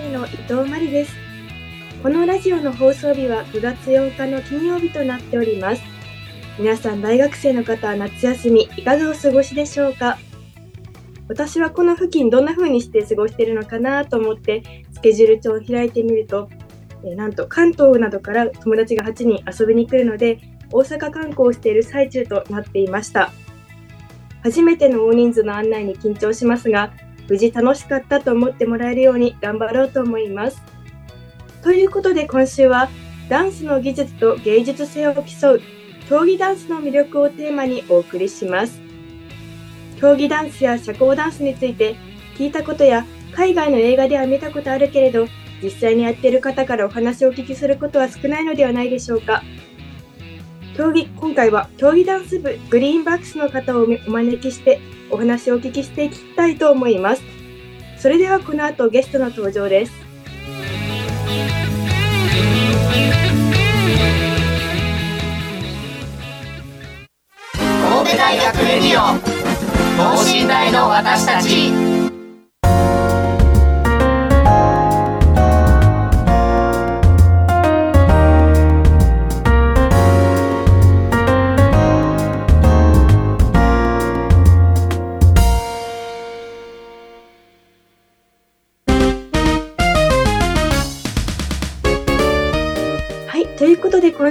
の伊藤真理です。このラジオの放送日は9月8日の金曜日となっております。皆さん大学生の方は夏休みいかがお過ごしでしょうか？私はこの付近どんな風にして過ごしているのかなと思ってスケジュール帳を開いてみると、えなんと関東などから友達が8人遊びに来るので大阪観光をしている最中となっていました。初めての大人数の案内に緊張しますが無事楽しかったと思ってもらえるように頑張ろうと思います。ということで今週はダンスの技術と芸術性を競う競技ダンスの魅力をテーマにお送りします。競技ダンスや社交ダンスについて聞いたことや海外の映画では見たことあるけれど実際にやっている方からお話をお聞きすることは少ないのではないでしょうか。競技今回は競技ダンス部グリーンバックスの方をお招きしてお話をお聞きしていきたいと思います。それではこの後ゲストの登場です。神戸大学レディオ等身大の私たち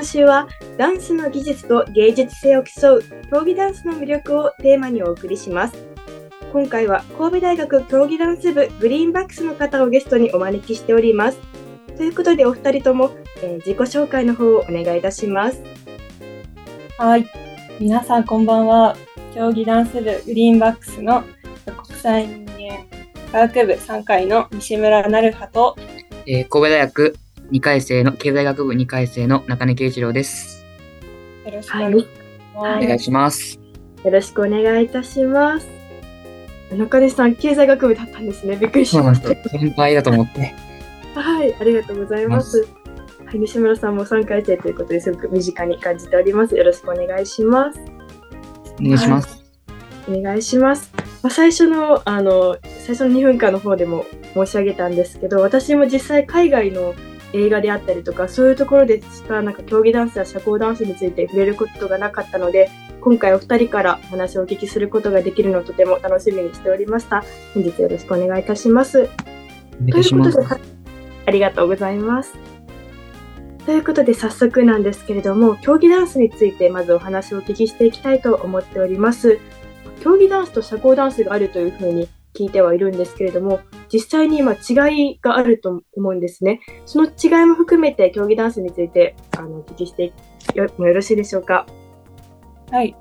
今週はダンスの技術と芸術性を競う競技ダンスの魅力をテーマにお送りします。今回は神戸大学競技ダンス部グリーンバックスの方をゲストにお招きしております。ということでお二人とも、えー、自己紹介の方をお願いいたします。はい。皆さんこんばんは。競技ダンス部グリーンバックスの国際人間科学部3回の西村なるはと、えー、神戸大学2回生の、経済学部2回生の中根圭一郎です。よろしくお願いします。はい、お願いします。よろしくお願いいたします。中根さん、経済学部だったんですね。びっくりしました。先輩だと思って。はい、ありがとうございます。はい、西村さんも3回生ということですごく身近に感じております。よろしくお願いします。お願いします。はい、お願いします。まあ、最初のあの最初の2分間の方でも申し上げたんですけど、私も実際海外の映画であったりとかそういうところでしかなんか競技ダンスや社交ダンスについて触れることがなかったので今回お二人からお話をお聞きすることができるのをとても楽しみにしておりました。本日よろしくお願いいたします。ということでありがとうございます。ということで早速なんですけれども競技ダンスについてまずお話をお聞きしていきたいと思っております。競技ダンスと社交ダンスがあるというふうに聞いてはいるんですけれども、実際に今違いがあると思うんですね。その違いも含めて競技ダンスについてあのお聞きしてよよろしいでしょうか？はい。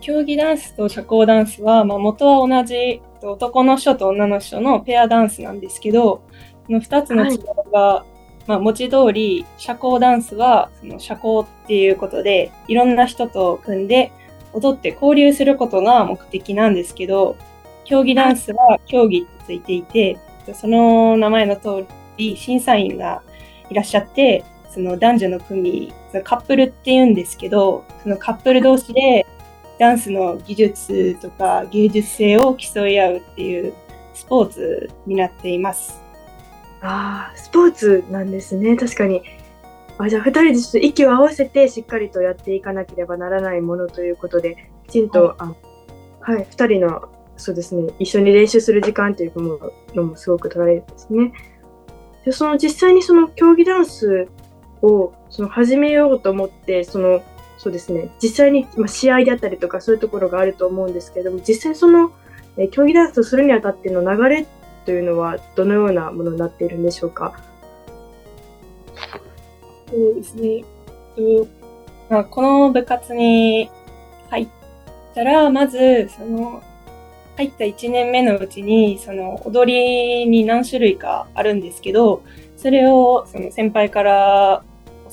競技ダンスと社交ダンスは、まあ、元は同じ男の人と女の人のペアダンスなんですけど、この2つの違いが、はい、まあ、文字通り社交ダンスはその社交っていうことでいろんな人と組んで踊って交流することが目的なんですけど、競技ダンスは競技ってついていて、その名前の通り審査員がいらっしゃって、その男女の組、そのカップルって言うんですけど、そのカップル同士でダンスの技術とか芸術性を競い合うっていうスポーツになっています。ああ、スポーツなんですね。確かに。あじゃあ2人でちょっと息を合わせてしっかりとやっていかなければならないものということで、きちんと、はい、あはい、2人のそうですね、一緒に練習する時間っていうのもすごく取られるんですね。でその実際にその競技ダンスをその始めようと思ってそのそうですね、実際に、ま、試合であったりとかそういうところがあると思うんですけれども、実際その、え競技ダンスをするにあたっての流れというのはどのようなものになっているんでしょうか？そうですね。まあ、この部活に入ったら、まず、その、入った1年目のうちに、その、踊りに何種類かあるんですけど、それを、その、先輩から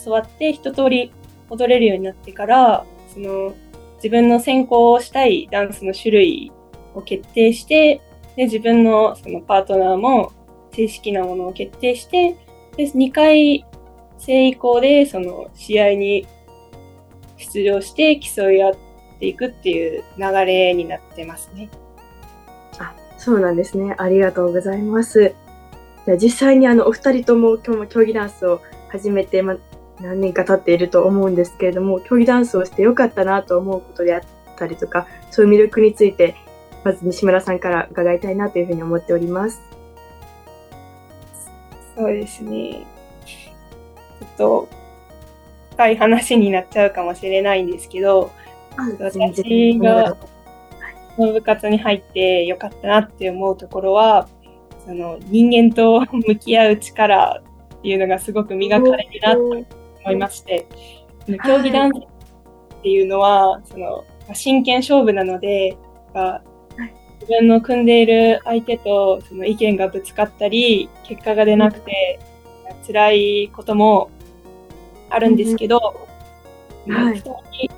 教わって、一通り踊れるようになってから、その、自分の専攻したいダンスの種類を決定して、で、自分のそのパートナーも正式なものを決定して、で、2回生以降でその試合に出場して競い合っていくっていう流れになってますね。あ、そうなんですね。ありがとうございます。じゃあ実際にあのお二人とも今日も競技ダンスを始めて、ま、何年か経っていると思うんですけれども、競技ダンスをしてよかったなと思うことであったりとか、そういう魅力について、まず西村さんから伺いたいなというふうに思っております。そうですね。ちょっと深い話になっちゃうかもしれないんですけど、私がこの部活に入ってよかったなって思うところは、その人間と向き合う力っていうのがすごく磨かれるなと思いまして、その競技ダンスっていうのは、その真剣勝負なので、まあ自分の組んでいる相手とその意見がぶつかったり、結果が出なくて、辛いこともあるんですけど、はい。二人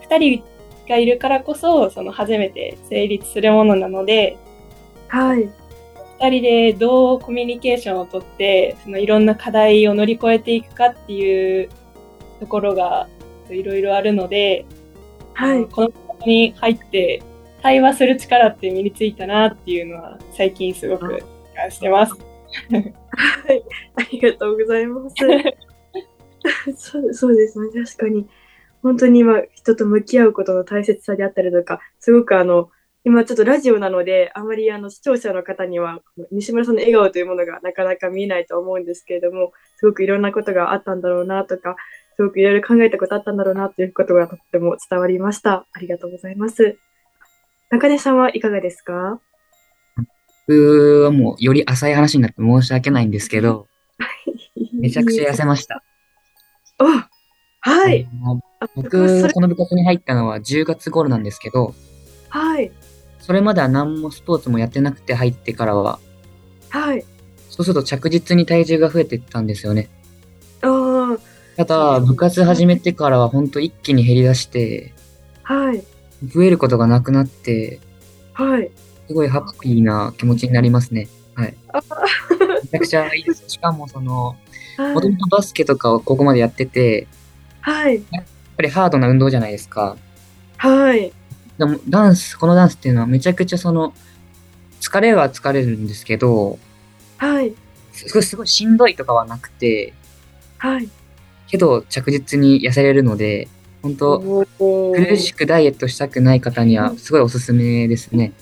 二人がいるからこそ、その初めて成立するものなので、はい。二人でどうコミュニケーションをとって、そのいろんな課題を乗り越えていくかっていうところがいろいろあるので、はい。この部活に入って対話する力って身についたなっていうのは最近すごく実感してます。ありがとうございます。そうそうですね、確かに。本当に今、人と向き合うことの大切さであったりとか、すごくあの、今ちょっとラジオなので、あまりあの視聴者の方には、西村さんの笑顔というものがなかなか見えないと思うんですけれども、すごくいろんなことがあったんだろうなとか、すごくいろいろ考えたことあったんだろうなということがとっても伝わりました。ありがとうございます。中根さんはいかがですか？僕はもうより浅い話になって申し訳ないんですけど、めちゃくちゃ痩せました。あはい。僕、れこの部活に入ったのは10月頃なんですけど、はい。それまでは何もスポーツもやってなくて入ってからは、はい。そうすると着実に体重が増えていったんですよね。あただ、部活始めてからは本当一気に減り出して、あ、はい。増えることがなくなって、はい。すごいハッピーな気持ちになりますね。はい。あめちゃくちゃいいです。しかもその、はいもともとバスケとかをここまでやってて、はい。やっぱりハードな運動じゃないですか。はい。でもダンス、このダンスっていうのはめちゃくちゃその、疲れは疲れるんですけど、はい。すごいすごいしんどいとかはなくて、はい。けど着実に痩せれるので、本当苦しくダイエットしたくない方にはすごいおすすめですね。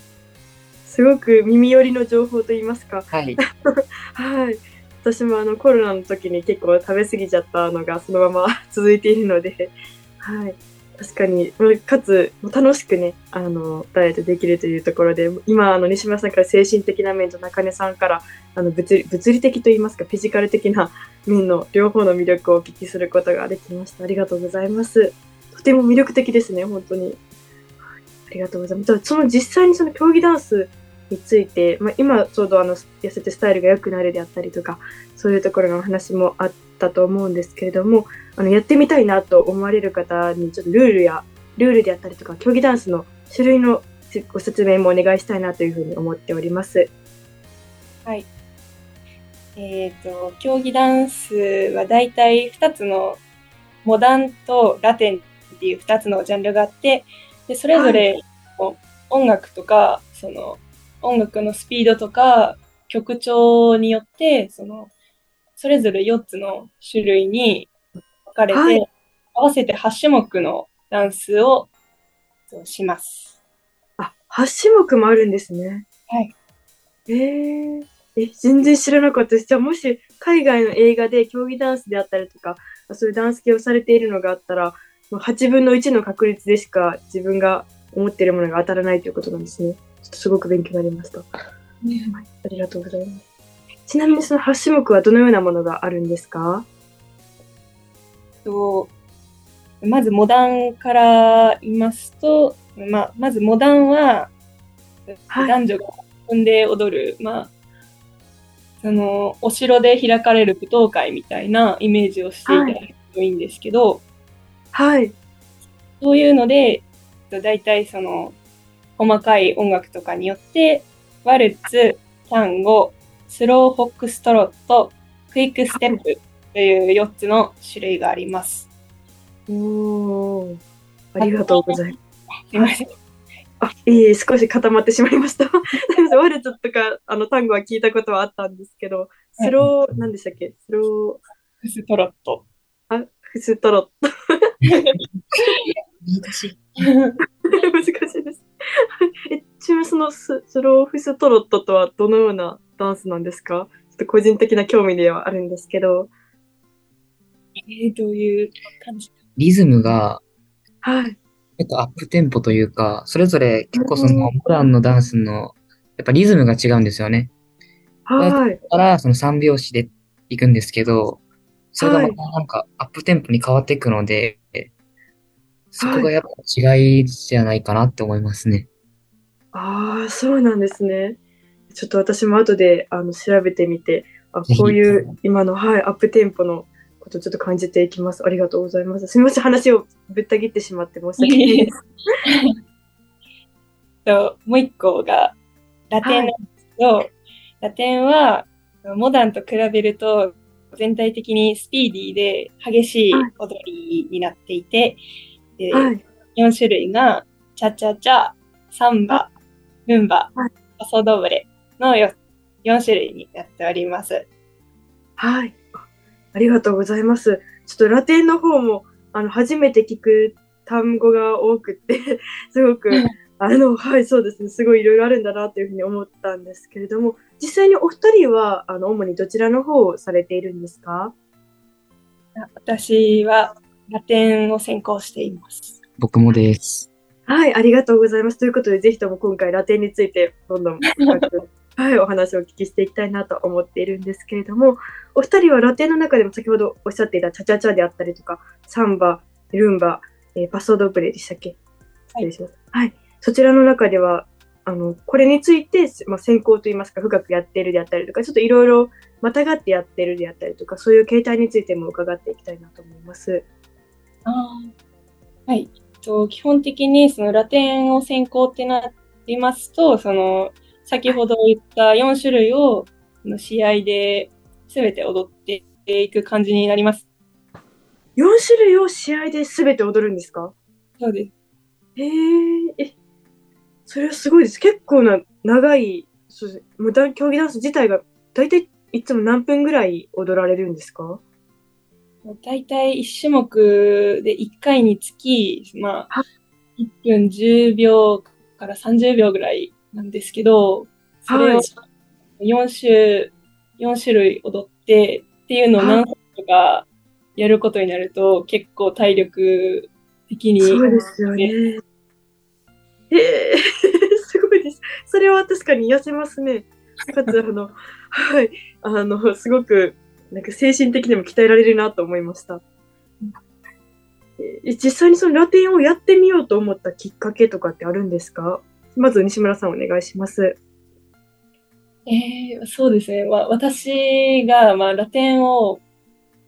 すごく耳寄りの情報といいますか。はい。はい。私もあのコロナの時に結構食べ過ぎちゃったのがそのまま 続いているので、はい。確かに、かつ、楽しくね、あの、ダイエットできるというところで、今、あの、西村さんから精神的な面と中根さんから、あの、物理、物理的といいますか、フィジカル的な 面の両方の魅力をお聞きすることができました。ありがとうございます。とても魅力的ですね、本当に。はいありがとうございます。その実際にその競技ダンスについて、まあ、今ちょうどあの痩せてスタイルが良くなるであったりとか、そういうところのお話もあったと思うんですけれども、あのやってみたいなと思われる方にちょっとルールや、ルールであったりとか、競技ダンスの種類のご説明もお願いしたいなというふうに思っております。はい。えっ、と、競技ダンスはだいたい2つのモダンとラテンっていう2つのジャンルがあって、でそれぞれ音楽とか、その音楽のスピードとか曲調によって、そのそれぞれ4つの種類に分かれて、はい合わせて8種目のダンスをします。あ、8種目もあるんですね。はい。えー、え、全然知らなかったです。じゃあもし海外の映画で競技ダンスであったりとか、そういうダンス系をされているのがあったら、もう8分の1の確率でしか自分が思っているものが当たらないということなんですね。すごく勉強になりました。はい、ありがとうございます。ちなみにその8種目はどのようなものがあるんですか？とまずモダンから言いますと、まあ、まずモダンは、はい男女が踏んで踊る、まあ、その、お城で開かれる舞踏会みたいなイメージをしていただくといいんですけど、はい。そういうので、だいたいその、細かい音楽とかによって、ワルツ、タンゴ、スローフォックストロット、クイックステップという4つの種類があります。おー。ありがとうございます。すいません。あ、いえ少し固まってしまいました。ワルツとか、あの、タンゴは聞いたことはあったんですけど、スロー、何でしたっけ？スロフストロット。ー、あ、フストロット。難しい。難しいです。え、ちなみにそのススローフストロットとはどのようなダンスなんですか？ちょっと個人的な興味ではあるんですけど。えー、どういう感じリズムがはい。結構アップテンポというか、それぞれ結構そのうんモダンのダンスの、やっぱリズムが違うんですよね。はい。だからその3拍子で行くんですけど、それがまたなんかアップテンポに変わっていくので、そこがやっぱ違いじゃないかなって思いますね。ああ、そうなんですね。ちょっと私も後であの調べてみて、あこういう今の、はい、アップテンポのことちょっと感じていきます。ありがとうございます。すみません、話をぶった切ってしまって申し訳ないです。ともう一個がラテンなんですけど、ラテンはモダンと比べると全体的にスピーディーで激しい踊りになっていて、ではい。4種類がチャチャチャ、サンバ、ルンバはい、パソドブレの 4, 4種類になっております。はい。あありがとうございます。ちょっとラテンの方も、あの、初めて聞く単語が多くって、すごく、あの、はい、そうですね。すごいいろいろあるんだなというふうに思ったんですけれども、実際にお二人は、あの、主にどちらの方をされているんですか？私はラテンを専攻しています。僕もです。はい、ありがとうございます。ということで、ぜひとも今回ラテンについてどんどん深く、はい、お話をお聞きしていきたいなと思っているんですけれども、お二人はラテンの中でも先ほどおっしゃっていたチャチャチャであったりとか、サンバ、ルンバ、えーパソドブレでしたっけ？失礼します。はい。そちらの中では、あの、これについて、まあ、専攻といいますか、深くやっているであったりとか、ちょっといろいろまたがってやっているであったりとか、そういう形態についても伺っていきたいなと思います。はい。と基本的にそのラテンを専攻ってなりますと、その先ほど言った4種類をその試合で全て踊っていく感じになります。4種類を試合で全て踊るんですか？そうです。へえ、え、それはすごいです。結構な長い、そう無駄競技ダンス自体が、大体いつも何分ぐらい踊られるんですか？だいたい1種目で1回につき、まあは、1分10秒から30秒ぐらいなんですけど、それを4種、4種類踊ってっていうのを何回とかやることになると結構体力的にそうですよね。ええ すごいです。それは確かに痩せますね。かつ、あの、はい、あの、すごく、なんか精神的にも鍛えられるなと思いました。え実際にそのラテンをやってみようと思ったきっかけとかってあるんですか？まず西村さんお願いします。えーそうですね。まあ、私が、まあ、ラテンを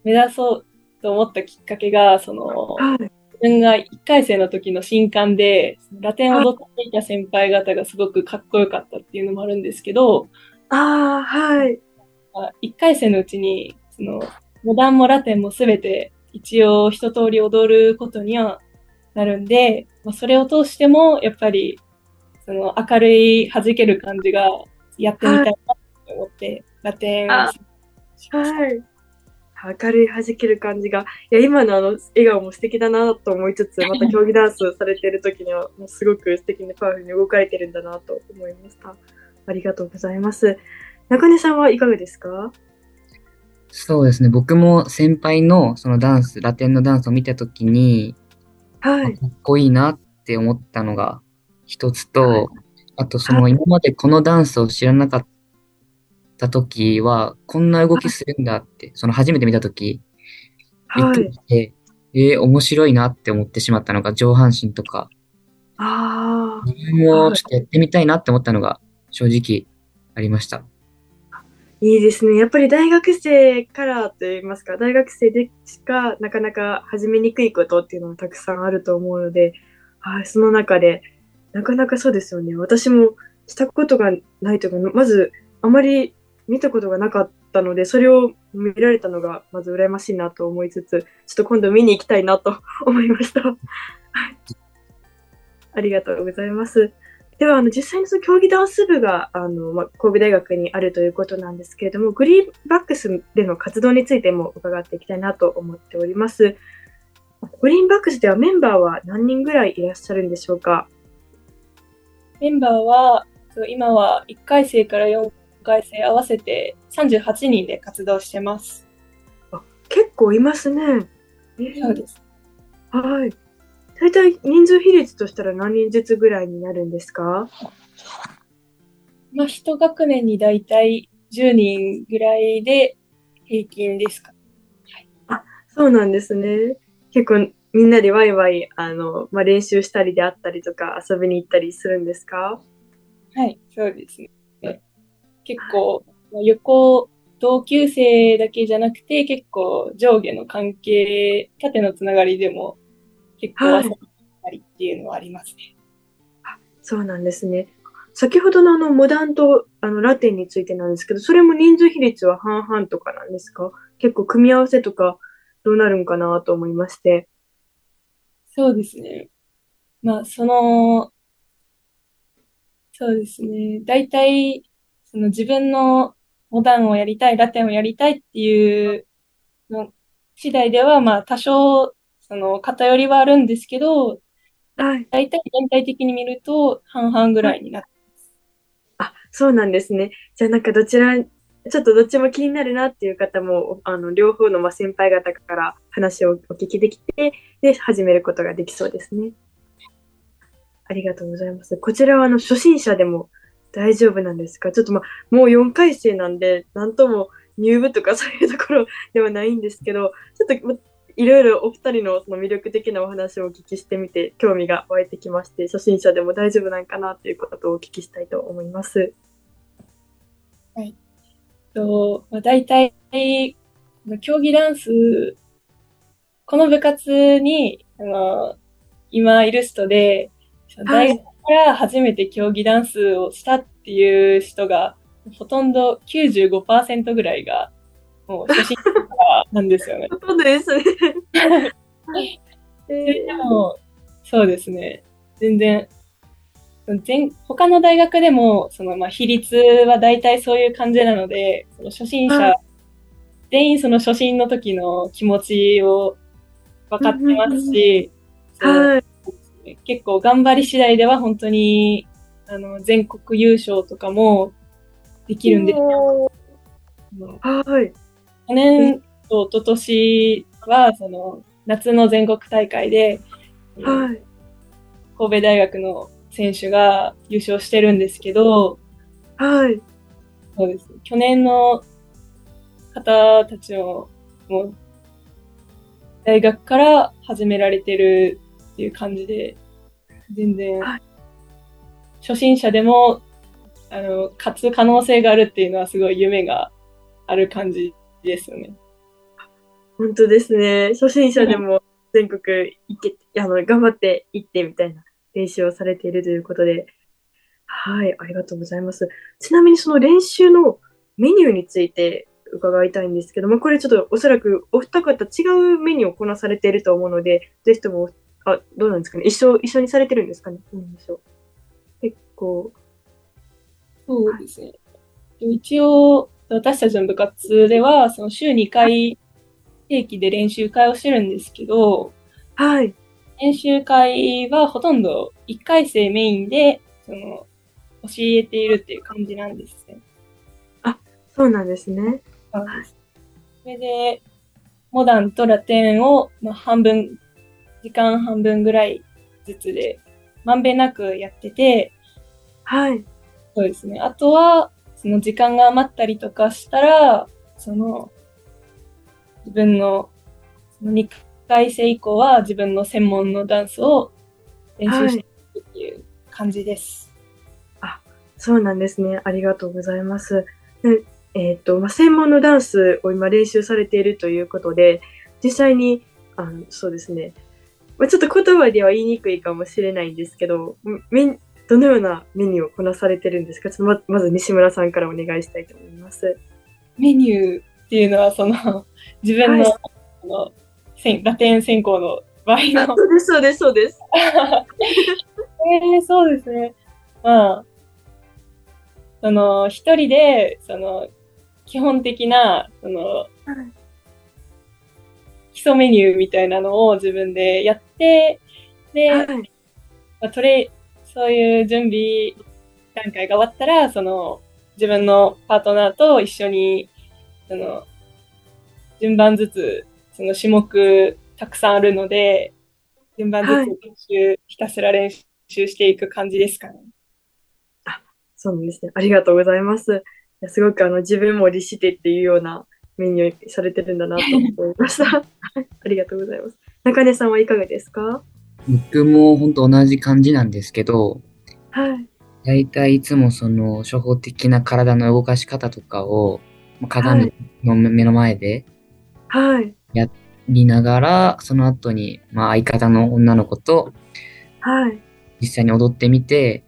目指そうと思ったきっかけが、その、はい。自分が1回生の時の新刊で、ラテンを踊っていた先輩方がすごくかっこよかったっていうのもあるんですけど、ああ、はい。まあ、1回生のうちに、その、モダンもラテンもすべて一応一通り踊ることにはなるんで、まあ、それを通しても、やっぱり、その明るい弾ける感じがやってみたいなと思って、ラテンはい。明るい弾ける感じが、いや、今のあの、笑顔も素敵だなと思いつつ、また競技ダンスされている時には、もうすごく素敵にパワフルに動かれてるんだなと思いました。ありがとうございます。中根さんはいかがですか？そうですね。僕も先輩のそのダンス、ラテンのダンスを見たときに、はい。かっこいいなって思ったのが一つと、あとその今までこのダンスを知らなかった時は、こんな動きするんだって、その初めて見た時、びっはいくり。して、えー面白いなって思ってしまったのが上半身とか、ああ。自分もちょっとやってみたいなって思ったのが正直ありました。いいですね。やっぱり大学生からといいますか、大学生でしかなかなか始めにくいことっていうのもたくさんあると思うので、はい、その中で、なかなかそうですよね。私もしたことがないというか、まずあまり見たことがなかったので、それを見られたのがまず羨ましいなと思いつつ、ちょっと今度見に行きたいなと思いました。ありがとうございます。では、あの、実際にその競技ダンス部が、あの、まあ、神戸大学にあるということなんですけれども、グリーンバックスでの活動についても伺っていきたいなと思っております。グリーンバックスではメンバーは何人ぐらいいらっしゃるんでしょうか？メンバーは、今は1回生から4回生合わせて38人で活動してます。結構いますね。そうです。はい。大体人数比率としたら何人ずつぐらいになるんですか？まあ、一学年にだいたい10人ぐらいで平均ですか。そうなんですね。結構みんなでワイワイ、あの、まあ、練習したりであったりとか遊びに行ったりするんですか？はい、そうですね。結構、まあ旅行、同級生だけじゃなくて、結構上下の関係、縦のつながりでも結構はい遊びに行ったりっていうのはありますね。そうなんですね。先ほどのあのモダンとあのラテンについてなんですけど、それも人数比率は半々とかなんですか？結構組み合わせとかどうなるんかなと思いまして。そうですね。まあ、その、そうですね。大体、その自分のモダンをやりたい、ラテンをやりたいっていうの次第では、まあ、多少、その偏りはあるんですけど、はい。大体全体的に見ると半々ぐらいになってあ、そうなんですね。じゃあなんかどちら、ちょっとどっちも気になるなっていう方も、あの、両方のまあ先輩方から話をお聞きできて、で、始めることができそうですね。ありがとうございます。こちらはあの、初心者でも大丈夫なんですか？ちょっとまあ、もう4回生なんで、なんとも入部とかそういうところではないんですけど、ちょっとまいろいろお二人のその魅力的なお話をお聞きしてみて、興味が湧いてきまして、初心者でも大丈夫なんかなということをお聞きしたいと思います。と、まあ、大体、競技ダンス、この部活に、あの、今イルストで、はい大学から初めて競技ダンスをしたっていう人が、ほとんど95%ぐらいが、もう初心者なんですよね。そうですね。え でも、そうですね。全然、全他の大学でも、その、まあ、比率は大体そういう感じなので、その初心者、はい全員その初心の時の気持ちを分かってますし、結構頑張り次第では本当に、あの、全国優勝とかもできるんですよ。はい。去年と一昨年は、その、夏の全国大会で、はい。神戸大学の選手が優勝してるんですけど、はい。そうです。去年の方たちも、もう、大学から始められてるっていう感じで、全然はい、初心者でも、あの、勝つ可能性があるっていうのはすごい夢がある感じですよね。本当ですね。初心者でも全国行け、あの、頑張って行ってみたいな練習をされているということで。はい。ありがとうございます。ちなみにその練習のメニューについて伺いたいんですけども、これちょっとおそらくお二方違うメニューをこなされていると思うので、ぜひとも、あ、どうなんですかね？一緒、一緒にされてるんですかね？どうなんでしょう？結構、そうですね。でも一応、私たちの部活では、その週2回定期で練習会をしてるんですけど、はい。練習会はほとんど1回生メインで、その、教えているっていう感じなんですね。そうなんですね。それで、モダンとラテンを、まあ、半分時間半分ぐらいずつで、まんべんなくやってて、はい。そうですね。あとは、その時間が余ったりとかしたら、その、自分の、その2回生以降は自分の専門のダンスを練習していくっていう感じです。そうなんですね。ありがとうございます。でえっ、と、まあ、専門のダンスを今練習されているということで、実際に、あの、そうですね。まあ、ちょっと言葉では言いにくいかもしれないんですけど、めどのようなメニューをこなされてるんですか？ちょっとままず西村さんからお願いしたいと思います。メニューっていうのは、その、自分の、はいあの専ラテン専攻の場合あのそうです、そうです、そうです。えー、そうですね。まあ、その、一人で、その、基本的な、その、基礎メニューみたいなのを自分でやって、で、はい。まあ、トレそういう準備段階が終わったら、その、自分のパートナーと一緒に、その、順番ずつ、その種目たくさんあるので、順番ずつはい練習、ひたすら練習していく感じですかね。そうなんですね。ありがとうございます。いやすごくあの自分も律してっていうようなメニューされてるんだなと思いました。はいありがとうございます。中根さんはいかがですか？僕も本当同じ感じなんですけど、はい。大体いつもその初歩的な体の動かし方とかをまあ鏡の目の前ではい。見ながら、その後にまあ相方の女の子とはい。実際に踊ってみて、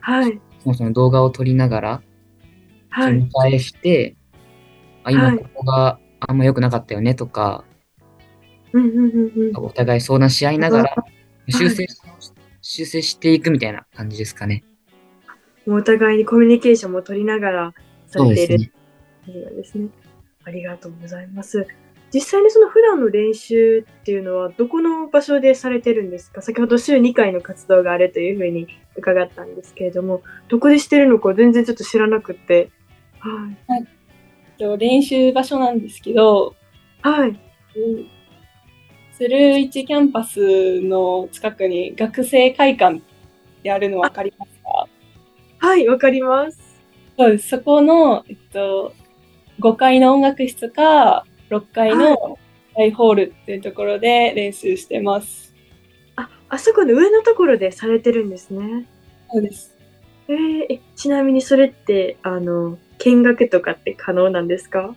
はい。その動画を撮りながら、はい。それに返して、あ、はい今ここがあんま良くなかったよねとか、うんうんうんうん。お互い相談し合いながらい修正し、修正していくみたいな感じですかね。お互いにコミュニケーションも取りながらされているね。感じなんですね。ありがとうございます。実際にその普段の練習っていうのはどこの場所でされてるんですか？先ほど週2回の活動があるというふうに伺ったんですけれども、どこでしてるのか全然ちょっと知らなくて。はい。と練習場所なんですけど、はい。スルー1キャンパスの近くに学生会館ってあるの分かりますか？はい、わかります。そうです。そこの、えっと、5階の音楽室か、6階の大ホールっていうところで練習してます。あ、あそこの上のところでされてるんですね。そうです。えーえちなみにそれって、あの、見学とかって可能なんですか？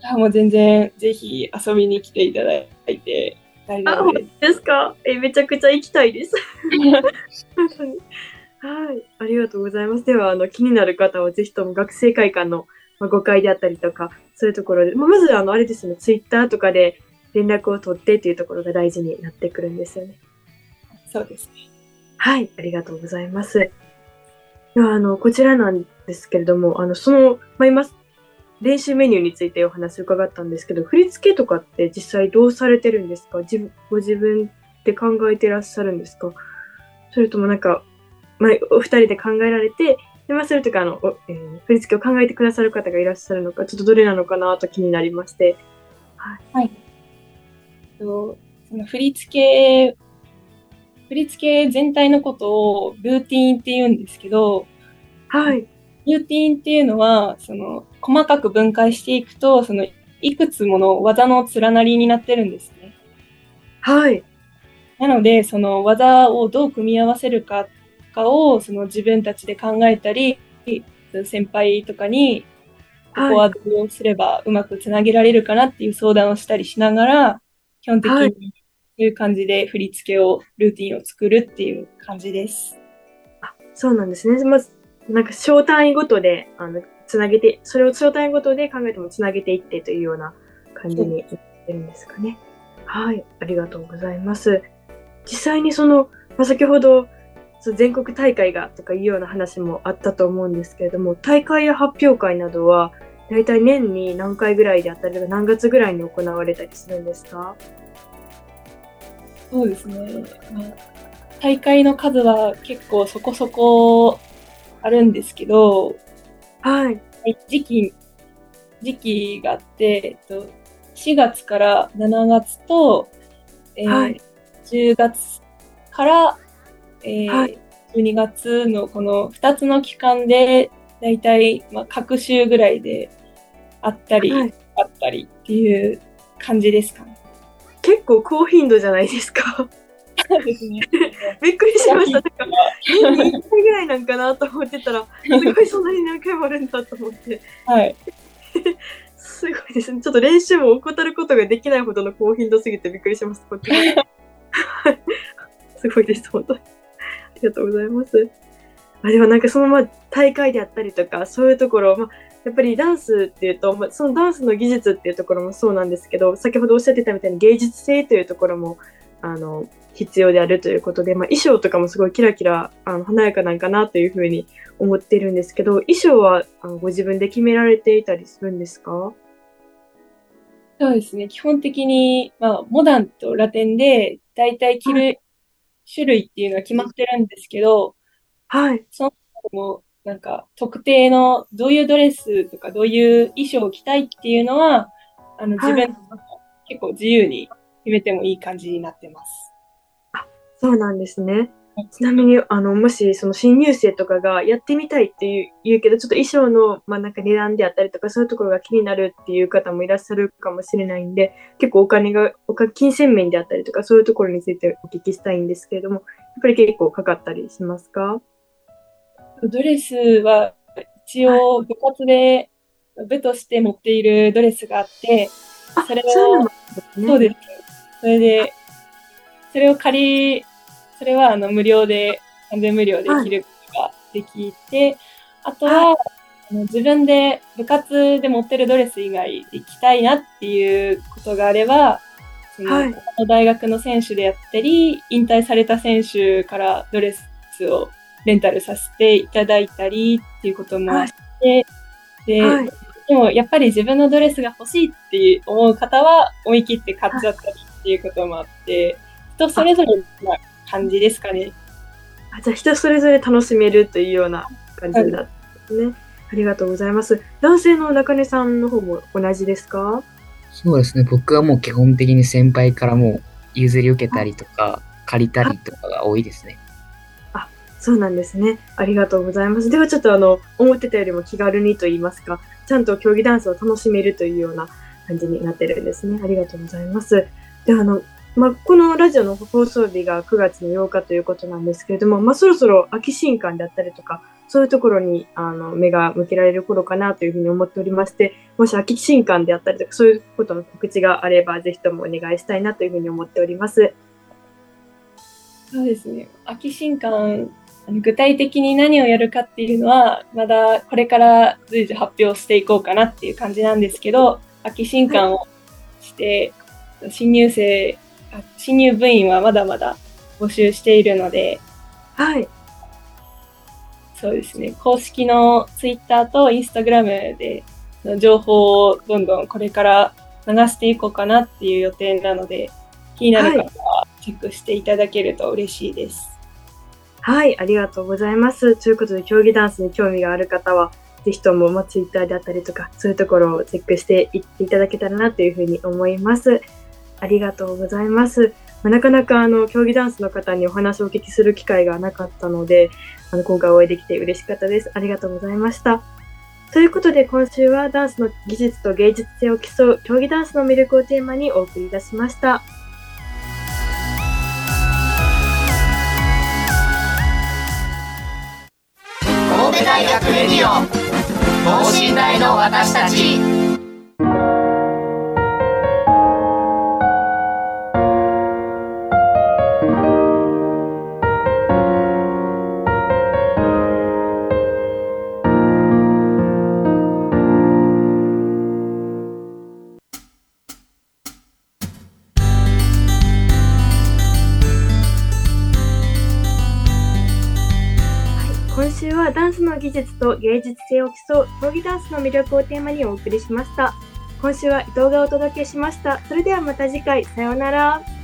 いやもう全然、ぜひ遊びに来ていただいて大あ、丈夫です。ですか？え、めちゃくちゃ行きたいです。本当に。はい。ありがとうございます。では、あの、気になる方はぜひとも学生会館のまあ誤解であったりとか、そういうところで、まあ、まず、あの、あれですね、ツイッターとかで連絡を取ってっていうところが大事になってくるんですよね。そうですね。はい。ありがとうございます。では、あの、こちらなんですけれども、あの、その、まあ、今、練習メニューについてお話を伺ったんですけど、振り付けとかって実際どうされてるんですか？自分ご自分で考えてらっしゃるんですか？それともなんか、まあ、お二人で考えられて、でまあ、それとかあの、おえー振り付けを考えてくださる方がいらっしゃるのか、ちょっとどれなのかなと気になりまして。とその振り付け、振り付け全体のことをルーティーンって言うんですけど、はい。ルーティーンっていうのは、その、細かく分解していくと、その、いくつもの技の連なりになってるんですね。はい。なので、その技をどう組み合わせるかとかを、その自分たちで考えたり、先輩とかに、ここはどうすればうまくつなげられるかなっていう相談をしたりしながら、基本的はいにそういう感じで振り付けを、ルーティンを作るっていう感じです。そうなんですね。まず、なんか小単位ごとで、あの、つなげて、それを小単位ごとで考えてもつなげていってというような感じになってるんですかね。はい。ありがとうございます。実際にその、まあ、先ほど、その全国大会がとかいうような話もあったと思うんですけれども、大会や発表会などは、だいたい年に何回ぐらいであったりとか、何月ぐらいに行われたりするんですか？そうですね。まあ、大会の数は結構そこそこあるんですけど、はい。時期、時期があって、えっと、4月から7月と、えーはい10月から、えーはい12月のこの2つの期間で、だいたい、まあ、各週ぐらいであったり、はいあったりっていう感じですか？ね。結構高頻度じゃないですか。そうですね。びっくりしました。なんか、年に1回ぐらいなんかなと思ってたら、すごいそんなに何回もあるんだと思って。はい。すごいですね。ちょっと練習も怠ることができないほどの高頻度すぎてびっくりします。こっちも すごいです、本当に。ありがとうございます。あでもなんかそのまあ大会であったりとか、そういうところ、まあ、やっぱりダンスっていうと、まあ、そのダンスの技術っていうところもそうなんですけど、先ほどおっしゃってたみたいに芸術性というところも、あの、必要であるということで、まあ、衣装とかもすごいキラキラ、あの華やかなんかなというふうに思ってるんですけど、衣装はあのご自分で決められていたりするんですか？そうですね。基本的に、まあ、モダンとラテンで、だいたい着る種類っていうのは決まってるんですけど、はい。もう、なんか、特定の、どういうドレスとか、どういう衣装を着たいっていうのは、あの、はい自分、結構自由に決めてもいい感じになってます。そうなんですね。ちなみに、あの、もし、その新入生とかがやってみたいっていう言うけど、ちょっと衣装の、まあ、なんか値段であったりとか、そういうところが気になるっていう方もいらっしゃるかもしれないんで、結構お金が、お金、金銭面であったりとか、そういうところについてお聞きしたいんですけれども、やっぱり結構かかったりしますか？ドレスは、一応、部活で、部として持っているドレスがあって、あ、それをそうなんですね。そうです。それで、それを借り、それはあの無料で、完全無料で着ることができて、あとは、あの自分で部活で持ってるドレス以外で着たいなっていうことがあれば、そのはい。他の大学の選手であったり、引退された選手からドレスをレンタルさせていただいたりっていうこともあって、で、はい。でもやっぱり自分のドレスが欲しいっていう思う方は思い切って買っちゃったりっていうこともあって、人それぞれな感じですかね。あじゃあ、人それぞれ楽しめるというような感じだったんですね。ありがとうございます。男性の中根さんの方も同じですか？そうですね。僕はもう基本的に先輩からもう譲り受けたりとか、借りたりとかが多いですね。そうなんですね。ありがとうございます。ではちょっとあの、思ってたよりも気軽にと言いますか、ちゃんと競技ダンスを楽しめるというような感じになってるんですね。ありがとうございます。で、あの、まあ、このラジオの放送日が9月の8日ということなんですけれども、まあ、そろそろ秋新刊であったりとか、そういうところにあの目が向けられる頃かなというふうに思っておりまして、もし秋新刊であったりとか、そういうことの告知があれば、ぜひともお願いしたいなというふうに思っております。そうですね。秋新刊、具体的に何をやるかっていうのは、まだこれから随時発表していこうかなっていう感じなんですけど、秋新刊をして、新入生、新入部員はまだまだ募集しているので、はい。そうですね。公式のツイッターとインスタグラムで情報をどんどんこれから流していこうかなっていう予定なので、気になる方はチェックしていただけると嬉しいです。はい、ありがとうございます。ということで、競技ダンスに興味がある方は、ぜひとも、まあ、ツイッターであったりとか、そういうところをチェックしていっていただけたらなというふうに思います。ありがとうございます。なかなかあの競技ダンスの方にお話をお聞きする機会がなかったので、あの今回お会いできて嬉しかったです。ありがとうございました。ということで今週はダンスの技術と芸術性を競う競技ダンスの魅力をテーマにお送りいたしました。神戸大学レディオ等身大の私たちと芸術性を競う競技ダンスの魅力をテーマにお送りしました。今週は伊藤がお届けしました。それではまた次回、さようなら。